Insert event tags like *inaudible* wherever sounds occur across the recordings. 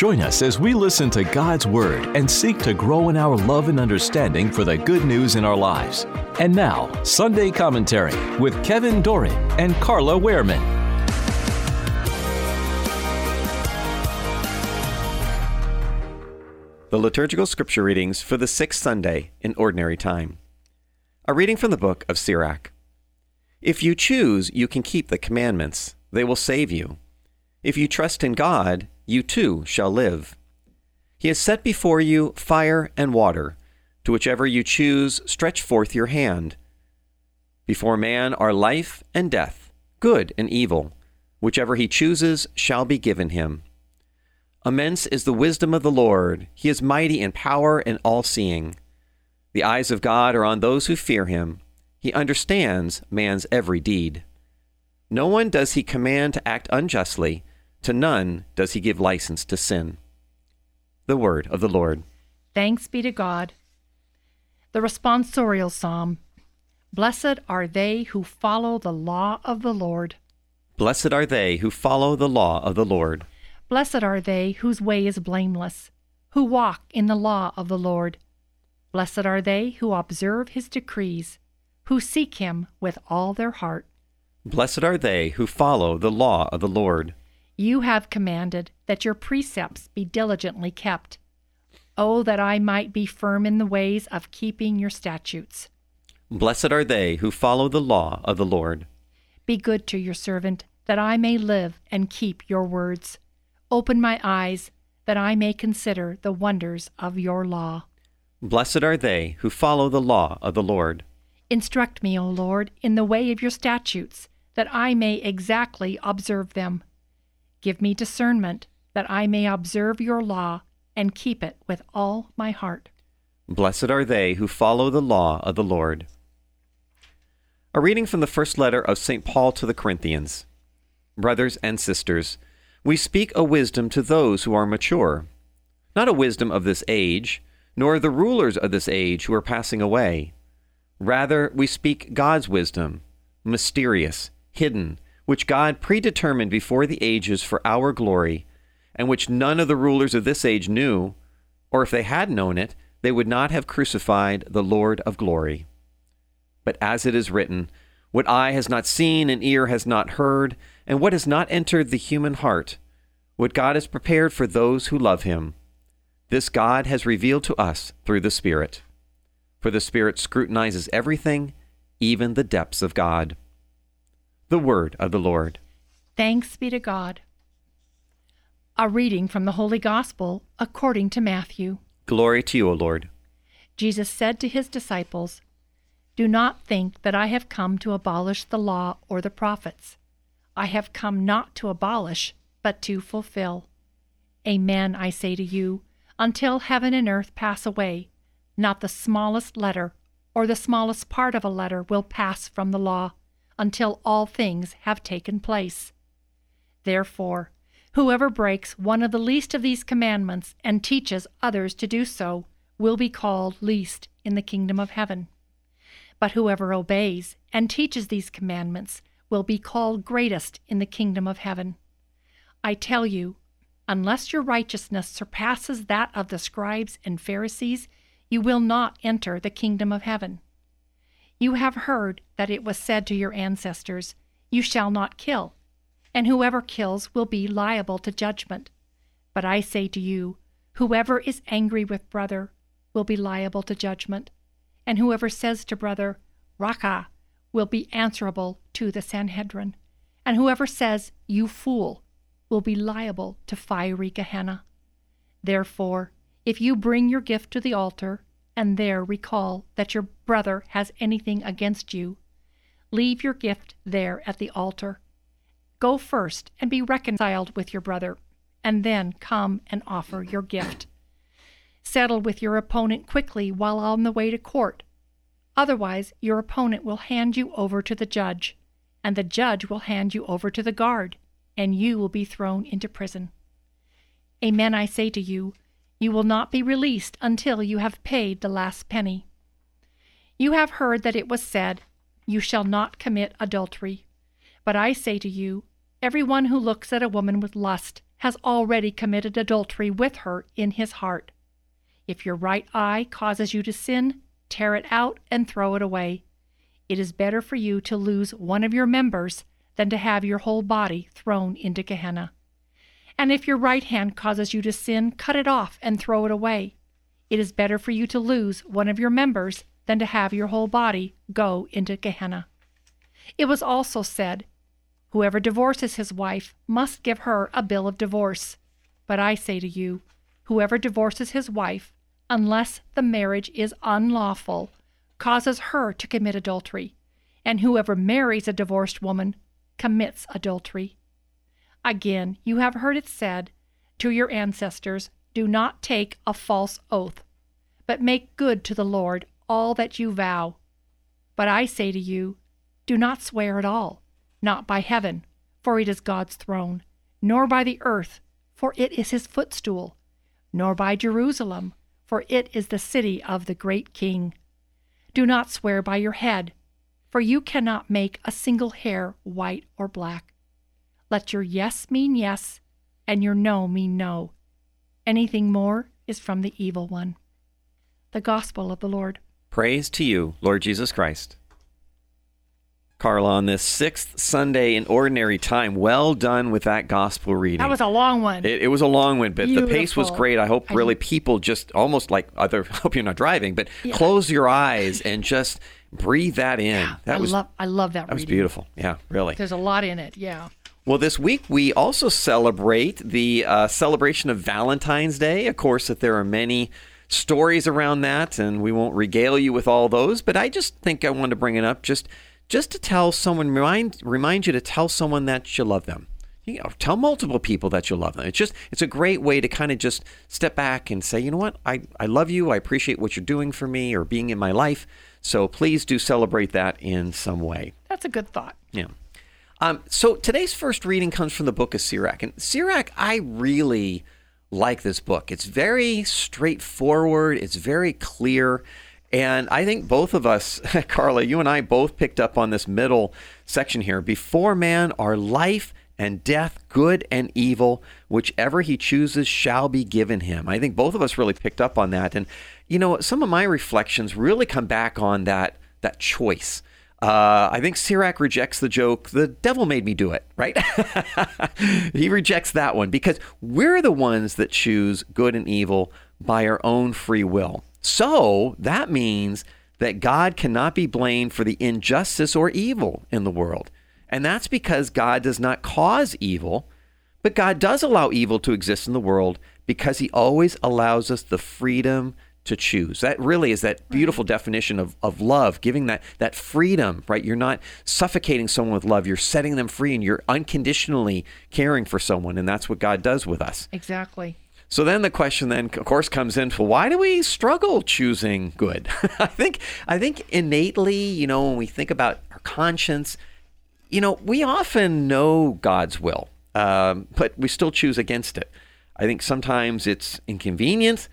Join us as we listen to God's Word and seek to grow in our love and understanding for the good news in our lives. And now, Sunday Commentary with Kevin Doran and Carla Wehrman. The liturgical scripture readings for the sixth Sunday in Ordinary Time. A reading from the book of Sirach. If you choose, you can keep the commandments, they will save you. If you trust in God, you too shall live. He has set before you fire and water. To whichever you choose, stretch forth your hand. Before man are life and death, good and evil. Whichever he chooses shall be given him. Immense is the wisdom of the Lord. He is mighty in power and all seeing. The eyes of God are on those who fear him. He understands man's every deed. No one does he command to act unjustly, to none does he give license to sin. The word of the Lord. Thanks be to God. The responsorial psalm Blessed are they who follow the law of the Lord. Blessed are they who follow the law of the Lord. Blessed are they whose way is blameless, who walk in the law of the Lord. Blessed are they who observe his decrees, who seek him with all their heart. Blessed are they who follow the law of the Lord. You have commanded that your precepts be diligently kept. Oh, that I might be firm in the ways of keeping your statutes. Blessed are they who follow the law of the Lord. Be good to your servant, that I may live and keep your words. Open my eyes, that I may consider the wonders of your law. Blessed are they who follow the law of the Lord. Instruct me, O Lord, in the way of your statutes, that I may exactly observe them. Give me discernment, that I may observe your law and keep it with all my heart. Blessed are they who follow the law of the Lord. A reading from the first letter of St. Paul to the Corinthians. Brothers and sisters, we speak a wisdom to those who are mature, not a wisdom of this age, nor the rulers of this age who are passing away. Rather, we speak God's wisdom, mysterious, hidden, which God predetermined before the ages for our glory, and which none of the rulers of this age knew, or if they had known it, they would not have crucified the Lord of glory. But as it is written, what eye has not seen and ear has not heard, and what has not entered the human heart, what God has prepared for those who love him. This God has revealed to us through the Spirit. For the Spirit scrutinizes everything, even the depths of God. The Word of the Lord. Thanks be to God. A reading from the Holy Gospel according to Matthew. Glory to you, O Lord. Jesus said to his disciples, Do not think that I have come to abolish the law or the prophets. I have come not to abolish, but to fulfill. Amen, I say to you, until heaven and earth pass away, not the smallest letter or the smallest part of a letter will pass from the law until all things have taken place. Therefore, whoever breaks one of the least of these commandments and teaches others to do so will be called least in the kingdom of heaven. But whoever obeys and teaches these commandments will be called greatest in the kingdom of heaven. I tell you, unless your righteousness surpasses that of the scribes and Pharisees, you will not enter the kingdom of heaven. You have heard that it was said to your ancestors, You shall not kill, and whoever kills will be liable to judgment. But I say to you, whoever is angry with brother will be liable to judgment, and whoever says to brother, Raca, will be answerable to the Sanhedrin, and whoever says, You fool, will be liable to fiery Gehenna. Therefore, if you bring your gift to the altar, and there recall that your brother has anything against you, leave your gift there at the altar. Go first and be reconciled with your brother, and then come and offer your gift. Settle with your opponent quickly while on the way to court. Otherwise, your opponent will hand you over to the judge, and the judge will hand you over to the guard, and you will be thrown into prison. Amen, I say to you, you will not be released until you have paid the last penny. You have heard that it was said, You shall not commit adultery. But I say to you, everyone who looks at a woman with lust has already committed adultery with her in his heart. If your right eye causes you to sin, tear it out and throw it away. It is better for you to lose one of your members than to have your whole body thrown into Gehenna. And if your right hand causes you to sin, cut it off and throw it away. It is better for you to lose one of your members than to have your whole body go into Gehenna. It was also said, Whoever divorces his wife must give her a bill of divorce. But I say to you, whoever divorces his wife, unless the marriage is unlawful, causes her to commit adultery, and whoever marries a divorced woman commits adultery. Again, you have heard it said to your ancestors, Do not take a false oath, but make good to the Lord all that you vow. But I say to you, Do not swear at all, not by heaven, for it is God's throne, nor by the earth, for it is his footstool, nor by Jerusalem, for it is the city of the great King. Do not swear by your head, for you cannot make a single hair white or black. Let your yes mean yes, and your no mean no. Anything more is from the evil one. The Gospel of the Lord. Praise to you, Lord Jesus Christ. Carla, on this sixth Sunday in ordinary time, well done with that gospel reading. That was a long one. It, it was a long one, but the pace was great. I hope really people just almost like other. *laughs* I hope you're not driving, but Yeah. close your eyes and just breathe that in. that I was love I love that that was beautiful. Yeah, really. There's a lot in it. Yeah. Well, this week we also celebrate the uh, celebration of Valentine's Day. Of course, that there are many stories around that, and we won't regale you with all those. But I just think I wanted to bring it up just just to tell someone remind remind you to tell someone that you love them. You know, tell multiple people that you love them. It's just it's a great way to kind of just step back and say, you know what, I I love you. I appreciate what you're doing for me or being in my life. So please do celebrate that in some way. That's a good thought. Yeah. Um, so today's first reading comes from the book of Sirach. And Sirach, I really like this book. It's very straightforward, it's very clear. And I think both of us, *laughs* Carla, you and I both picked up on this middle section here. Before man are life and death, good and evil, whichever he chooses shall be given him. I think both of us really picked up on that. And, you know, some of my reflections really come back on that, that choice. Uh, I think Sirach rejects the joke, the devil made me do it, right? *laughs* he rejects that one because we're the ones that choose good and evil by our own free will. So that means that God cannot be blamed for the injustice or evil in the world. And that's because God does not cause evil, but God does allow evil to exist in the world because he always allows us the freedom to choose. That really is that beautiful definition of, of love, giving that, that freedom, right? You're not suffocating someone with love. You're setting them free and you're unconditionally caring for someone. And that's what God does with us. Exactly. So then the question then of course comes in well, why do we struggle choosing good? *laughs* I think I think innately, you know, when we think about our conscience, you know, we often know God's will, um, but we still choose against it. I think sometimes it's inconvenient.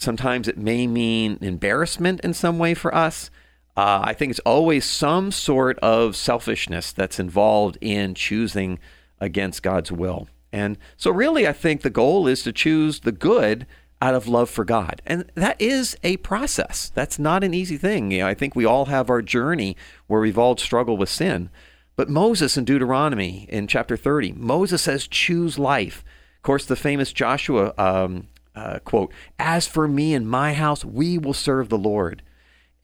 Sometimes it may mean embarrassment in some way for us. Uh, I think it's always some sort of selfishness that's involved in choosing against God's will. And so, really, I think the goal is to choose the good out of love for God. And that is a process. That's not an easy thing. You know, I think we all have our journey where we've all struggled with sin. But Moses in Deuteronomy in chapter 30, Moses says, choose life. Of course, the famous Joshua um, uh, quote, As for me and my house, we will serve the Lord.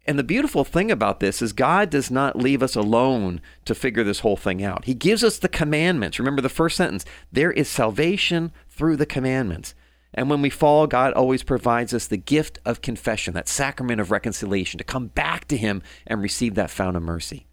And the beautiful thing about this is God does not leave us alone to figure this whole thing out. He gives us the commandments. Remember the first sentence there is salvation through the commandments. And when we fall, God always provides us the gift of confession, that sacrament of reconciliation, to come back to Him and receive that fountain of mercy.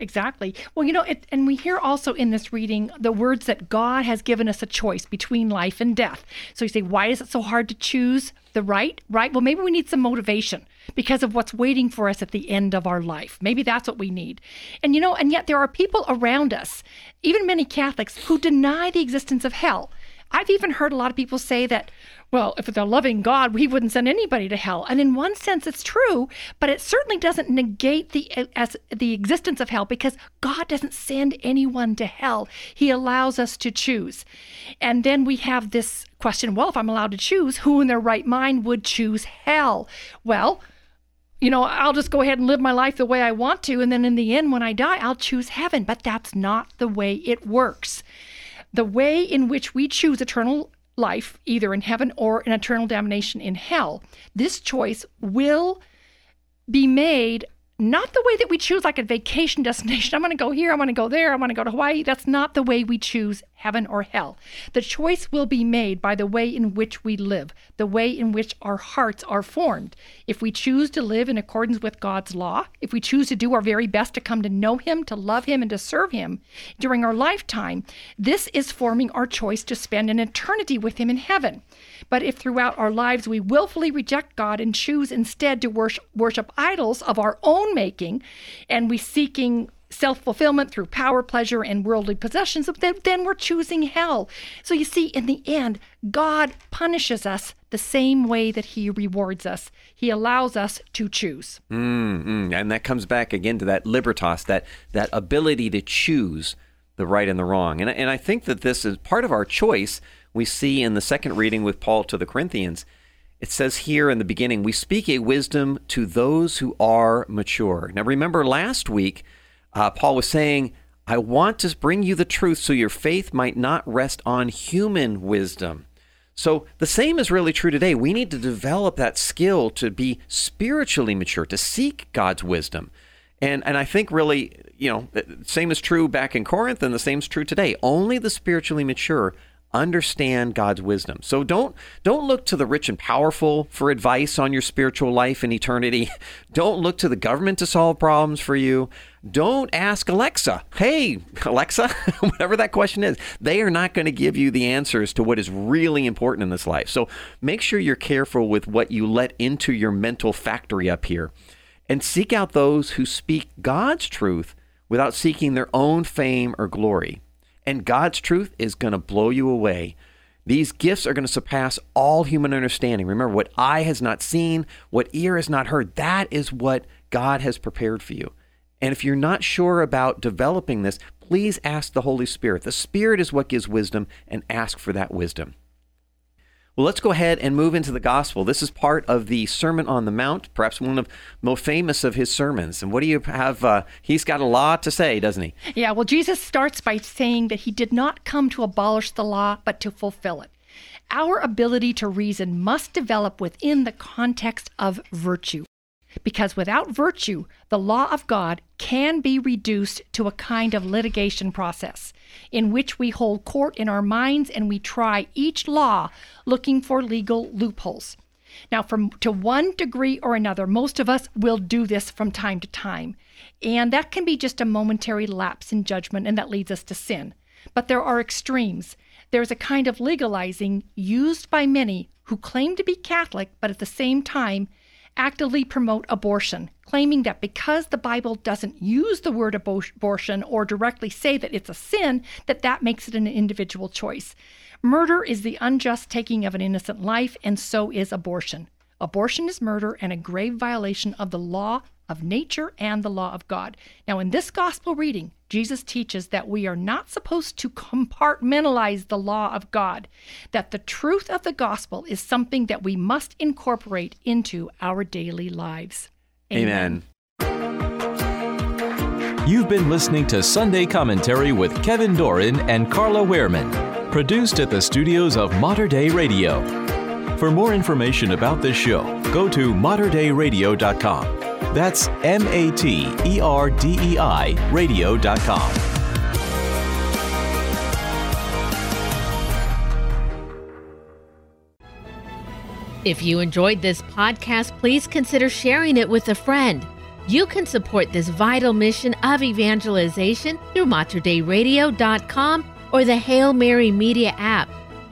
Exactly. Well, you know, it, and we hear also in this reading the words that God has given us a choice between life and death. So you say, why is it so hard to choose the right, right? Well, maybe we need some motivation because of what's waiting for us at the end of our life. Maybe that's what we need. And you know, and yet there are people around us, even many Catholics, who deny the existence of hell. I've even heard a lot of people say that, well, if it's a loving God, he wouldn't send anybody to hell. And in one sense, it's true, but it certainly doesn't negate the uh, as the existence of hell because God doesn't send anyone to hell. He allows us to choose. And then we have this question: Well, if I'm allowed to choose, who in their right mind would choose hell? Well. You know, I'll just go ahead and live my life the way I want to. And then in the end, when I die, I'll choose heaven. But that's not the way it works the way in which we choose eternal life, either in heaven or an eternal damnation in hell, this choice will be made not the way that we choose like a vacation destination. *laughs* I'm going to go here, I'm going to go there, I'm going to go to Hawaii. That's not the way we choose heaven or hell. The choice will be made by the way in which we live, the way in which our hearts are formed. If we choose to live in accordance with God's law, if we choose to do our very best to come to know Him, to love Him, and to serve Him during our lifetime, this is forming our choice to spend an eternity with Him in heaven. But if throughout our lives we willfully reject God and choose instead to worship, worship idols of our own making, and we seeking self fulfillment through power, pleasure, and worldly possessions, then, we're choosing hell. So you see, in the end, God punishes us the same way that He rewards us. He allows us to choose. Mm-hmm. And that comes back again to that libertas, that that ability to choose the right and the wrong. And and I think that this is part of our choice we see in the second reading with Paul to the Corinthians. It says here in the beginning, we speak a wisdom to those who are mature. Now, remember last week, uh, Paul was saying, I want to bring you the truth so your faith might not rest on human wisdom. So the same is really true today. We need to develop that skill to be spiritually mature, to seek God's wisdom. And and I think really, you know, the same is true back in Corinth and the same is true today. Only the spiritually mature understand God's wisdom. So don't don't look to the rich and powerful for advice on your spiritual life and eternity. *laughs* Don't look to the government to solve problems for you. Don't ask Alexa. Hey, Alexa, *laughs* whatever that question is. They are not going to give you the answers to what is really important in this life. So make sure you're careful with what you let into your mental factory up here and seek out those who speak God's truth without seeking their own fame or glory and God's truth is going to blow you away. These gifts are going to surpass all human understanding. Remember, what eye has not seen, what ear has not heard, that is what God has prepared for you. And if you're not sure about developing this, please ask the Holy Spirit. The Spirit is what gives wisdom, and ask for that wisdom. Well, let's go ahead and move into the gospel. This is part of the Sermon on the Mount, perhaps one of most famous of his sermons. And what do you have? Uh, he's got a lot to say, doesn't he? Yeah, well, Jesus starts by saying that he did not come to abolish the law, but to fulfill it. Our ability to reason must develop within the context of virtue because without virtue, the law of God can be reduced to a kind of litigation process in which we hold court in our minds and we try each law looking for legal loopholes. Now, from to one degree or another, most of us will do this from time to time, and that can be just a momentary lapse in judgment, and that leads us to sin. But there are extremes. There's a kind of legalizing used by many who claim to be Catholic, but at the same time actively promote abortion, claiming that because the Bible doesn't use the word abortion or directly say that it's a sin, that that makes it an individual choice. Murder is the unjust taking of an innocent life, and so is abortion. Abortion is murder and a grave violation of the law of nature and the law of God. Now, in this gospel reading, Jesus teaches that we are not supposed to compartmentalize the law of God, that the truth of the gospel is something that we must incorporate into our daily lives. Amen. Amen. You've been listening to Sunday Commentary with Kevin Doran and Carla Wehrman, produced at the studios of Mater Dei Radio. For more information about this show, go to materdeiradio.com that's M A T E R D E I radio.com. If you enjoyed this podcast, please consider sharing it with a friend. You can support this vital mission of evangelization through materdeiradio.com or the Hail Mary Media app.